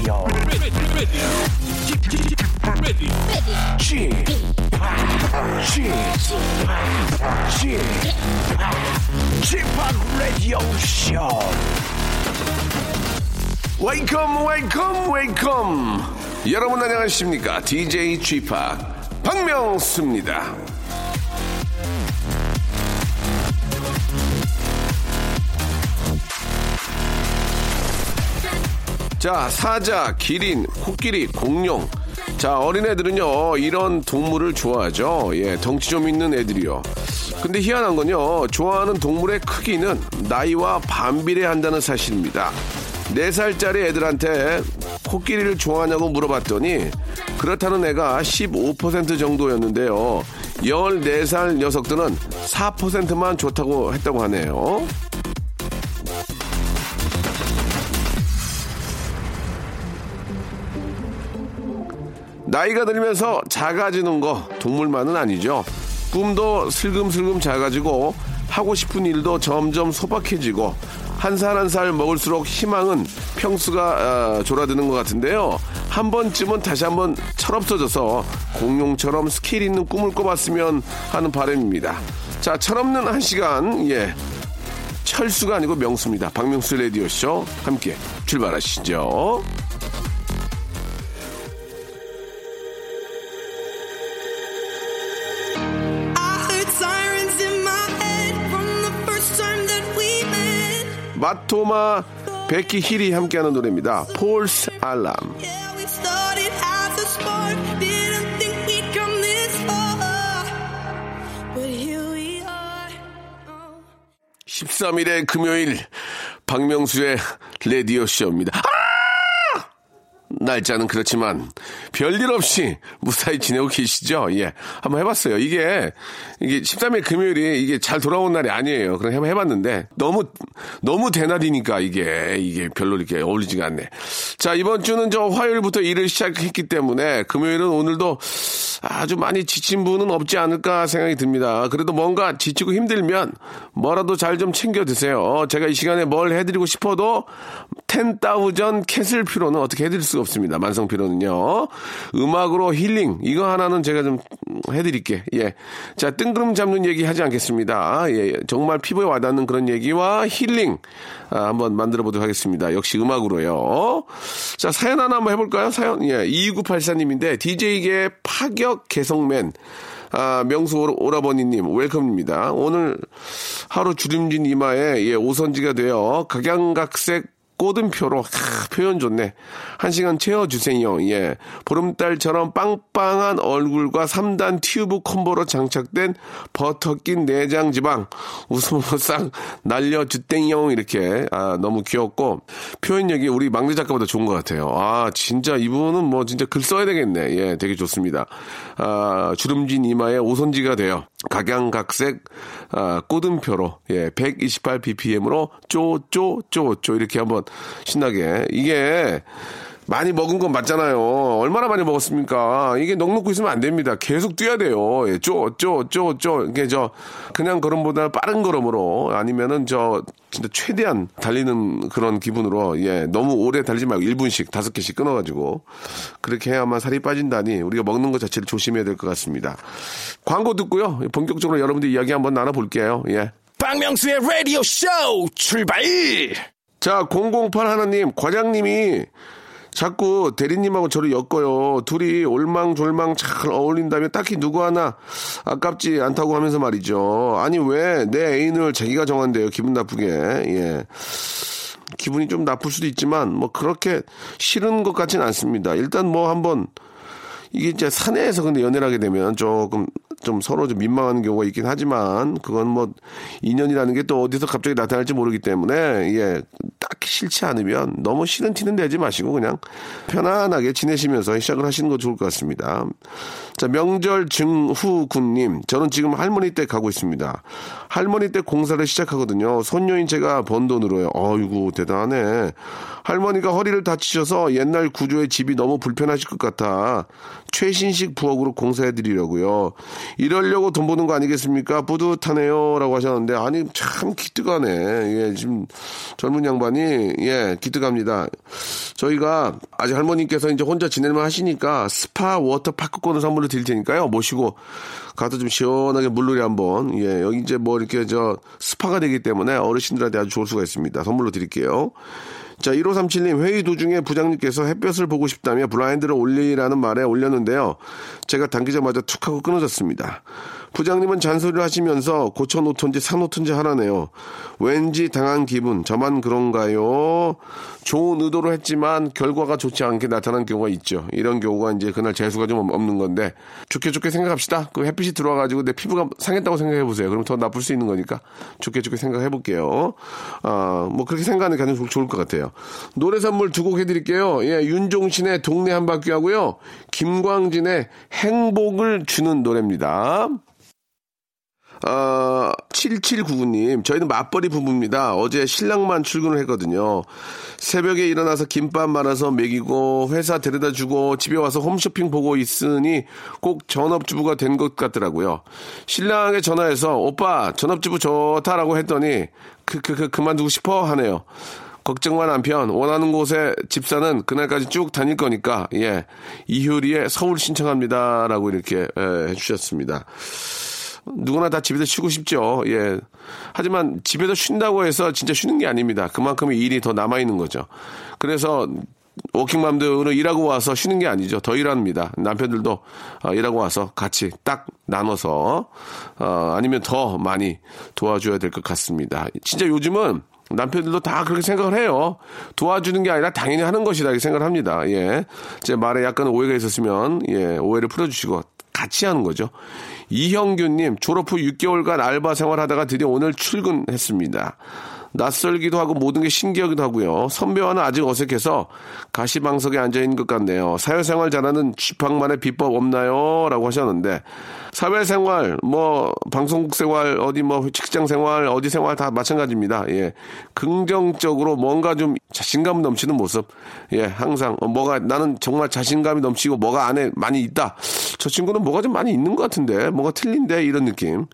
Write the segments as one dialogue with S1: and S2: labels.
S1: Radio. Chip, Radio Show. Welcome, welcome, welcome. 여러분 안녕하십니까? DJ Chip 박명수입니다. 자, 사자, 기린, 코끼리, 공룡. 자, 어린애들은요, 이런 동물을 좋아하죠. 예, 덩치 좀 있는 애들이요. 근데 희한한 건요, 좋아하는 동물의 크기는 나이와 반비례한다는 사실입니다. 4살짜리 애들한테 코끼리를 좋아하냐고 물어봤더니, 그렇다는 애가 15% 정도였는데요. 14살 녀석들은 4%만 좋다고 했다고 하네요. 나이가 들면서 작아지는 거 동물만은 아니죠. 꿈도 슬금슬금 작아지고 하고 싶은 일도 점점 소박해지고 한살 한 살 먹을수록 희망은 평수가 어, 졸아드는 것 같은데요. 한 번쯤은 다시 한번 철없어져서 공룡처럼 스케일 있는 꿈을 꿔봤으면 하는 바람입니다. 자, 철없는 한 시간, 예. 철수가 아니고 명수입니다. 박명수 라디오쇼 함께 출발하시죠. 마토마 베키 힐이 함께하는 노래입니다. 폴스 알람. 13일의 금요일 박명수의 레디오 쇼입니다. 아! 날짜는 그렇지만 별일 없이 무사히 지내고 계시죠? 예. 한번 해봤어요. 이게, 이게 13일 금요일이 이게 잘 돌아온 날이 아니에요. 그럼 해봤는데 너무, 너무 대낮이니까 이게, 이게 별로 이렇게 어울리지가 않네. 자, 이번 주는 저 화요일부터 일을 시작했기 때문에 금요일은 오늘도 아주 많이 지친 분은 없지 않을까 생각이 듭니다. 그래도 뭔가 지치고 힘들면 뭐라도 잘 좀 챙겨 드세요. 제가 이 시간에 뭘 해드리고 싶어도 10,000 캣을 필요는 어떻게 해드릴 수가 없습니다. 만성 피로는요. 음악으로 힐링 이거 하나는 제가 좀 해드릴게. 예. 자 뜬구름 잡는 얘기 하지 않겠습니다. 예. 정말 피부에 와닿는 그런 얘기와 힐링 아, 한번 만들어 보도록 하겠습니다. 역시 음악으로요. 자 사연 하나 한번 해볼까요? 사연 예. 2984님인데 DJ계 파격 개성맨. 아, 명수 오라버니님, 웰컴입니다. 오늘 하루 주름진 이마에, 예, 오선지가 되어 각양각색 꼬든표로 아, 표현 좋네. 한 시간 채워주세요. 예. 보름달처럼 빵빵한 얼굴과 3단 튜브 콤보로 장착된 버터 낀 내장 지방. 웃음으로 싹 날려 주땡용 이렇게. 아, 너무 귀엽고 표현력이 우리 막내 작가보다 좋은 것 같아요. 아, 진짜 이분은 뭐 진짜 글 써야 되겠네. 예, 되게 좋습니다. 아, 주름진 이마에 오선지가 돼요. 각양각색 아, 꼬든표로 예, 128bpm으로 쪼쪼쪼쪼 이렇게 한번 신나게 이게 많이 먹은 건 맞잖아요. 얼마나 많이 먹었습니까? 이게 넋 놓고 있으면 안 됩니다. 계속 뛰어야 돼요. 예, 쪼, 쪼, 쪼, 쪼. 이게 저, 그냥 걸음보다 빠른 걸음으로 아니면은 저, 진짜 최대한 달리는 그런 기분으로, 예, 너무 오래 달리지 말고 1분씩, 5개씩 끊어가지고. 그렇게 해야만 살이 빠진다니 우리가 먹는 것 자체를 조심해야 될 것 같습니다. 광고 듣고요. 본격적으로 여러분들 이야기 한번 나눠볼게요. 예.
S2: 박명수의 라디오 쇼 출발!
S1: 자, 008 하나님, 과장님이 자꾸 대리님하고 저를 엮어요. 둘이 올망졸망 잘 어울린다면 딱히 누구 하나 아깝지 않다고 하면서 말이죠. 아니, 왜 내 애인을 자기가 정한대요. 기분 나쁘게. 예. 기분이 좀 나쁠 수도 있지만, 뭐, 그렇게 싫은 것 같진 않습니다. 일단 뭐 한번, 이게 이제 사내에서 근데 연애를 하게 되면 조금 좀 서로 좀 민망한 경우가 있긴 하지만 그건 뭐 인연이라는 게 또 어디서 갑자기 나타날지 모르기 때문에 예 딱히 싫지 않으면 너무 싫은 티는 내지 마시고 그냥 편안하게 지내시면서 시작을 하시는 거 좋을 것 같습니다. 자 명절 증후 군님 저는 지금 할머니 댁 가고 있습니다. 할머니 댁 공사를 시작하거든요. 손녀인 제가 번 돈으로요. 어이구 대단하네. 할머니가 허리를 다치셔서 옛날 구조의 집이 너무 불편하실 것 같아 최신식 부엌으로 공사해 드리려고요. 이러려고 돈 버는 거 아니겠습니까? 뿌듯하네요. 라고 하셨는데, 아니, 참 기특하네. 예, 지금 젊은 양반이 예, 기특합니다. 저희가 아직 할머니께서 이제 혼자 지낼만 하시니까 스파 워터파크권을 선물로 드릴 테니까요. 모시고 가서 좀 시원하게 물놀이 한번, 예, 여기 이제 뭐 이렇게 저 스파가 되기 때문에 어르신들한테 아주 좋을 수가 있습니다. 선물로 드릴게요. 자, 1537님, 회의 도중에 부장님께서 햇볕을 보고 싶다며 블라인드를 올리라는 말에 올렸는데요. 제가 당기자마자 툭 하고 끊어졌습니다. 부장님은 잔소리를 하시면서 고쳐놓던지 사놓던지 하라네요. 왠지 당한 기분, 저만 그런가요? 좋은 의도로 했지만 결과가 좋지 않게 나타난 경우가 있죠. 이런 경우가 이제 그날 재수가 좀 없는 건데 좋게 좋게 생각합시다. 그 햇빛이 들어와가지고 내 피부가 상했다고 생각해 보세요. 그럼 더 나쁠 수 있는 거니까 좋게 좋게 생각해 볼게요. 아, 뭐 그렇게 생각하는 게 가장 좋을 것 같아요. 노래 선물 두 곡 해드릴게요. 예, 윤종신의 동네 한 바퀴 하고요. 김광진의 행복을 주는 노래입니다. 어, 7799님, 저희는 맞벌이 부부입니다. 어제 신랑만 출근을 했거든요. 새벽에 일어나서 김밥 말아서 먹이고, 회사 데려다 주고, 집에 와서 홈쇼핑 보고 있으니 꼭 전업주부가 된 것 같더라고요. 신랑에게 전화해서, 오빠, 전업주부 좋다라고 했더니, 그, 그, 그, 그만두고 싶어? 하네요. 걱정만 한편 원하는 곳에 집사는 그날까지 쭉 다닐 거니까 예 이효리의 서울 신청합니다라고 이렇게 예, 해주셨습니다. 누구나 다 집에서 쉬고 싶죠. 예. 하지만 집에서 쉰다고 해서 진짜 쉬는 게 아닙니다. 그만큼의 일이 더 남아있는 거죠. 그래서 워킹맘들은 일하고 와서 쉬는 게 아니죠. 더 일합니다. 남편들도 어, 일하고 와서 같이 딱 나눠서 어, 아니면 더 많이 도와줘야 될 것 같습니다. 진짜 요즘은 남편들도 다 그렇게 생각을 해요. 도와주는 게 아니라 당연히 하는 것이다 이렇게 생각을 합니다. 예. 제 말에 약간 오해가 있었으면 예, 오해를 풀어주시고 같이 하는 거죠. 이형규님, 졸업 후 6개월간 알바 생활하다가 드디어 오늘 출근했습니다. 낯설기도 하고 모든 게 신기하기도 하고요. 선배와는 아직 어색해서 가시방석에 앉아있는 것 같네요. 사회생활 잘하는 쥐팡만의 비법 없나요? 라고 하셨는데 사회생활, 뭐 방송국 생활, 어디 뭐 직장 생활, 어디 생활 다 마찬가지입니다. 예, 긍정적으로 뭔가 좀 자신감 넘치는 모습. 예, 항상 어, 뭐가 나는 정말 자신감이 넘치고 뭐가 안에 많이 있다. 저 친구는 뭐가 좀 많이 있는 것 같은데 뭐가 틀린데 이런 느낌.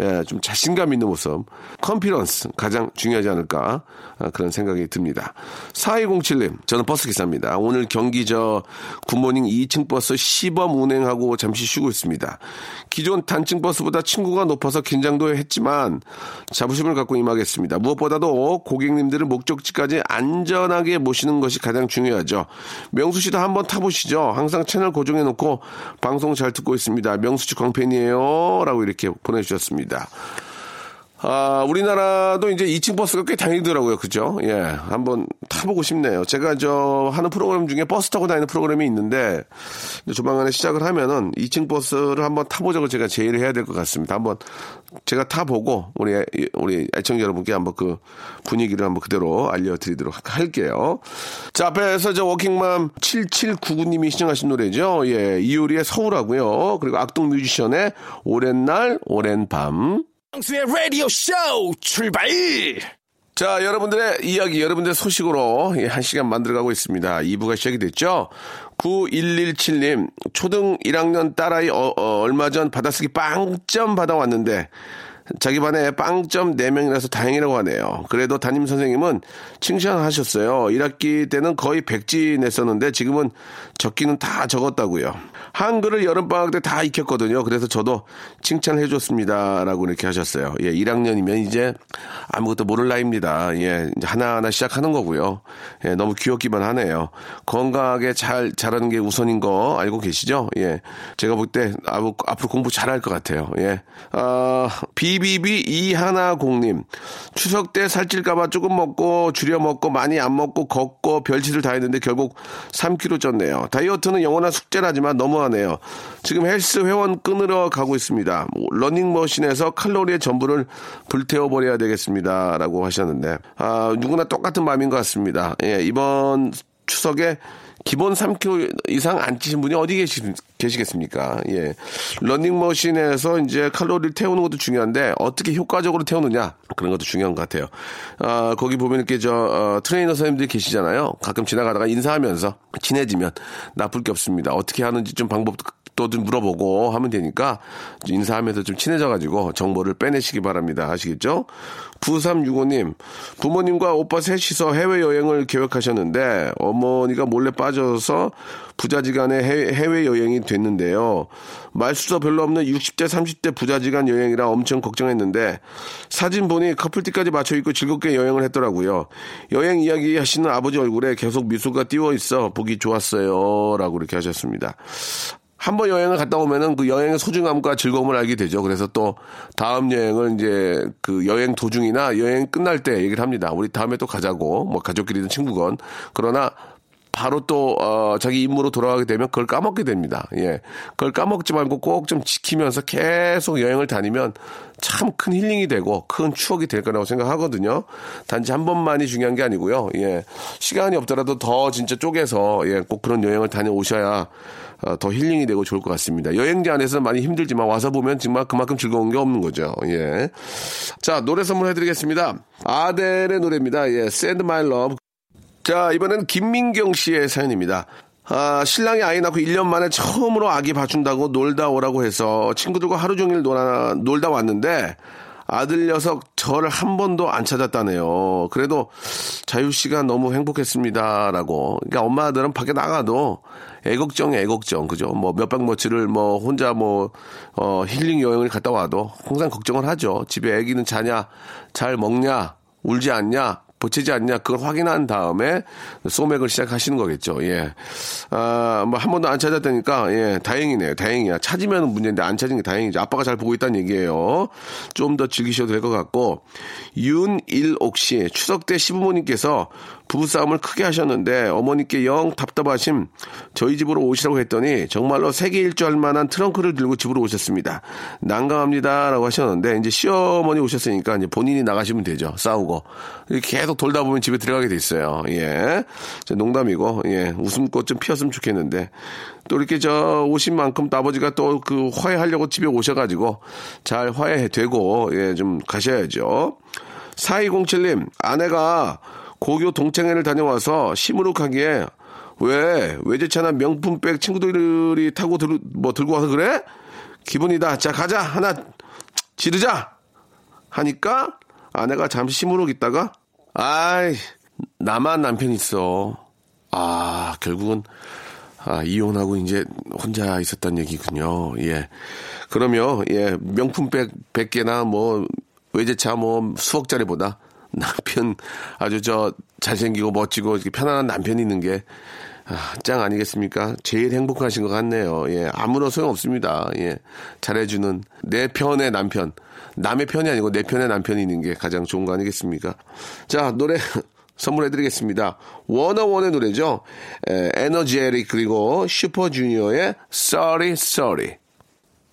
S1: 예, 좀 자신감 있는 모습. confidence 가장 중요하지 않을까 아, 그런 생각이 듭니다. 4207님, 저는 버스 기사입니다. 오늘 경기 저 굿모닝 2층 버스 시범 운행하고 잠시 쉬고 있습니다. 기존 단층 버스보다 층고가 높아서 긴장도 했지만 자부심을 갖고 임하겠습니다. 무엇보다도 고객님들을 목적지까지 안전하게 모시는 것이 가장 중요하죠. 명수 씨도 한번 타보시죠. 항상 채널 고정해 놓고 방송 잘 듣고 있습니다. 명수 씨 광팬이에요. 라고 이렇게 보내주셨습니다. 아, 우리나라도 이제 2층 버스가 꽤 다니더라고요. 그죠? 예. 한번 타보고 싶네요. 제가 저 하는 프로그램 중에 버스 타고 다니는 프로그램이 있는데 조만간에 시작을 하면은 2층 버스를 한번 타보자고 제가 제의를 해야 될 것 같습니다. 한번 제가 타보고 우리, 우리 애청자 여러분께 한번 그 분위기를 한번 그대로 알려드리도록 할게요. 자, 앞에서 저 워킹맘 7799님이 신청하신 노래죠. 예. 이효리의 서울하고요. 그리고 악동 뮤지션의 오랜 날, 오랜 밤.
S2: 박명수의 라디오 쇼 출발!
S1: 자, 여러분들의 이야기, 여러분들의 소식으로 한 시간 만들어가고 있습니다. 2부가 시작이 됐죠? 9117님, 초등 1학년 딸아이 어, 어, 얼마 전 받아쓰기 빵점 받아왔는데, 자기 반에 빵점 4명이라서 다행이라고 하네요. 그래도 담임 선생님은 칭찬하셨어요. 1학기 때는 거의 백지 냈었는데 지금은 적기는 다 적었다고요. 한글을 여름방학 때 다 익혔거든요. 그래서 저도 칭찬해 줬습니다. 라고 이렇게 하셨어요. 예, 1학년이면 이제 아무것도 모를 나이입니다. 예, 하나하나 시작하는 거고요. 예, 너무 귀엽기만 하네요. 건강하게 잘, 자라는 게 우선인 거 알고 계시죠? 예. 제가 볼 때 앞으로 공부 잘할 것 같아요. 예. 아, BBB 이하나공님. 추석 때 살찔까봐 조금 먹고 줄여 먹고 많이 안 먹고 걷고 별짓을 다 했는데 결국 3kg 쪘네요. 다이어트는 영원한 숙제라지만 너무하네요. 지금 헬스 회원 끊으러 가고 있습니다. 러닝머신에서 칼로리의 전부를 불태워버려야 되겠습니다. 라고 하셨는데, 아, 누구나 똑같은 마음인 것 같습니다. 예, 이번 추석에 기본 3kg 이상 안 찌신 분이 어디 계시, 계시겠습니까? 예. 러닝머신에서 이제 칼로리를 태우는 것도 중요한데 어떻게 효과적으로 태우느냐 그런 것도 중요한 것 같아요. 아, 거기 보면 이렇게 저 어, 트레이너 선생님들이 계시잖아요. 가끔 지나가다가 인사하면서 친해지면 나쁠 게 없습니다. 어떻게 하는지 좀 방법도 또좀 물어보고 하면 되니까 인사하면서 좀 친해져가지고 정보를 빼내시기 바랍니다. 아시겠죠? 9365님, 부모님과 오빠 셋이서 해외여행을 계획하셨는데 어머니가 몰래 빠져서 부자지간에 해외, 여행이 됐는데요. 말수도 별로 없는 60대, 30대 부자지간 여행이라 엄청 걱정했는데 사진 보니 커플티까지 맞춰 입고 즐겁게 여행을 했더라고요. 여행 이야기 하시는 아버지 얼굴에 계속 미소가 띄워 있어 보기 좋았어요. 라고 이렇게 하셨습니다. 한 번 여행을 갔다 오면은 그 여행의 소중함과 즐거움을 알게 되죠. 그래서 또 다음 여행을 이제 그 여행 도중이나 여행 끝날 때 얘기를 합니다. 우리 다음에 또 가자고 뭐 가족끼리든 친구건 그러나 바로 또, 어, 자기 임무로 돌아가게 되면 그걸 까먹게 됩니다. 예. 그걸 까먹지 말고 꼭 좀 지키면서 계속 여행을 다니면 참 큰 힐링이 되고 큰 추억이 될 거라고 생각하거든요. 단지 한 번만이 중요한 게 아니고요. 예. 시간이 없더라도 더 진짜 쪼개서 예, 꼭 그런 여행을 다녀오셔야 어, 더 힐링이 되고 좋을 것 같습니다. 여행지 안에서 많이 힘들지만 와서 보면 정말 그만큼 즐거운 게 없는 거죠. 예. 자, 노래 선물 해드리겠습니다. 아델의 노래입니다. 예, Send My Love. 자, 이번에는 김민경 씨의 사연입니다. 아, 신랑이 아이 낳고 1년 만에 처음으로 아기 봐준다고 놀다 오라고 해서 친구들과 하루 종일 놀아, 놀다 왔는데 아들 녀석 저를 한 번도 안 찾았다네요. 그래도 자유 씨가 너무 행복했습니다라고. 그러니까 엄마들은 밖에 나가도 애걱정 애걱정 그죠? 뭐 몇박 며칠을 뭐 혼자 뭐 어, 힐링 여행을 갔다 와도 항상 걱정을 하죠. 집에 아기는 자냐, 잘 먹냐, 울지 않냐, 보채지 않냐 그걸 확인한 다음에 소맥을 시작하시는 거겠죠. 예. 아, 뭐 한 번도 안 찾았다니까 예, 다행이네요. 다행이야. 찾으면 문제인데 안 찾은 게 다행이죠. 아빠가 잘 보고 있다는 얘기예요. 좀 더 즐기셔도 될 것 같고 윤일옥 씨 추석 때 시부모님께서 부부싸움을 크게 하셨는데 어머니께 영 답답하심 저희 집으로 오시라고 했더니 정말로 세계 일주할 만한 트렁크를 들고 집으로 오셨습니다. 난감합니다라고 하셨는데 이제 시어머니 오셨으니까 이제 본인이 나가시면 되죠. 싸우고 계속 돌다 보면 집에 들어가게 돼 있어요. 예, 농담이고 예 웃음꽃 좀 피었으면 좋겠는데 또 이렇게 저 오신 만큼 또 아버지가 또 그 화해하려고 집에 오셔가지고 잘 화해 되고 예 좀 가셔야죠. 4207님 아내가 고교 동창회를 다녀와서 시무룩하기에 왜 외제차나 명품백 친구들이 타고 들, 뭐 들고 와서 그래? 기분이다. 자 가자 하나 지르자 하니까 아내가 잠시 시무룩 있다가 아이 나만 남편 있어. 아 결국은 아, 이혼하고 이제 혼자 있었단 얘기군요. 예. 그러면, 예, 명품백 100개나 뭐, 외제차 뭐, 수억짜리보다 남편 아주 저 잘생기고 멋지고 편안한 남편이 있는 게 아, 짱 아니겠습니까? 제일 행복하신 것 같네요. 예, 아무런 소용 없습니다. 예, 잘해주는 내 편의 남편. 남의 편이 아니고 내 편의 남편이 있는 게 가장 좋은 거 아니겠습니까? 자, 노래 선물해드리겠습니다. 워너원의 노래죠. 에, 에너지에릭 그리고 슈퍼주니어의 Sorry Sorry.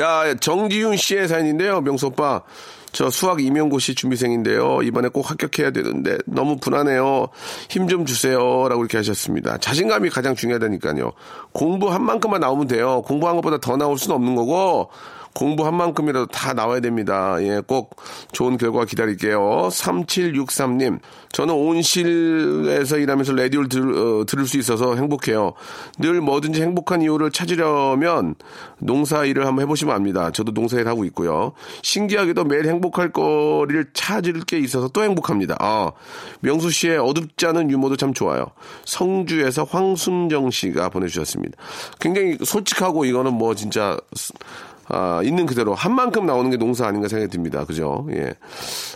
S1: 자, 정지윤 씨의 사연인데요. 명수 오빠. 저 수학 임용고시 준비생인데요. 이번에 꼭 합격해야 되는데 너무 불안해요. 힘 좀 주세요. 라고 이렇게 하셨습니다. 자신감이 가장 중요하다니까요. 공부한 만큼만 나오면 돼요. 공부한 것보다 더 나올 수는 없는 거고 공부한 만큼이라도 다 나와야 됩니다. 예, 꼭 좋은 결과 기다릴게요. 3763님, 저는 온실에서 일하면서 라디오를 들, 어, 들을 수 있어서 행복해요. 늘 뭐든지 행복한 이유를 찾으려면 농사 일을 한번 해보시면 압니다. 저도 농사 일 하고 있고요. 신기하게도 매일 행복할 거리를 찾을 게 있어서 또 행복합니다. 아, 명수 씨의 어둡지 않은 유머도 참 좋아요. 성주에서 황순정 씨가 보내주셨습니다. 굉장히 솔직하고 이거는 뭐 진짜 아, 있는 그대로 한 만큼 나오는 게 농사 아닌가 생각이 듭니다. 그죠? 예.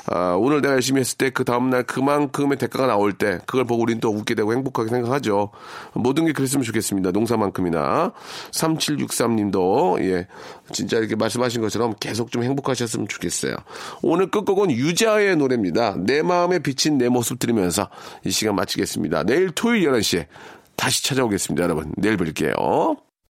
S1: 아, 오늘 내가 열심히 했을 때 그 다음날 그만큼의 대가가 나올 때 그걸 보고 우리는 또 웃게 되고 행복하게 생각하죠. 모든 게 그랬으면 좋겠습니다. 농사만큼이나. 3763님도 예. 진짜 이렇게 말씀하신 것처럼 계속 좀 행복하셨으면 좋겠어요. 오늘 끝곡은 유자의 노래입니다. 내 마음에 비친 내 모습 들으면서 이 시간 마치겠습니다. 내일 토요일 11시에 다시 찾아오겠습니다. 여러분. 내일 뵐게요.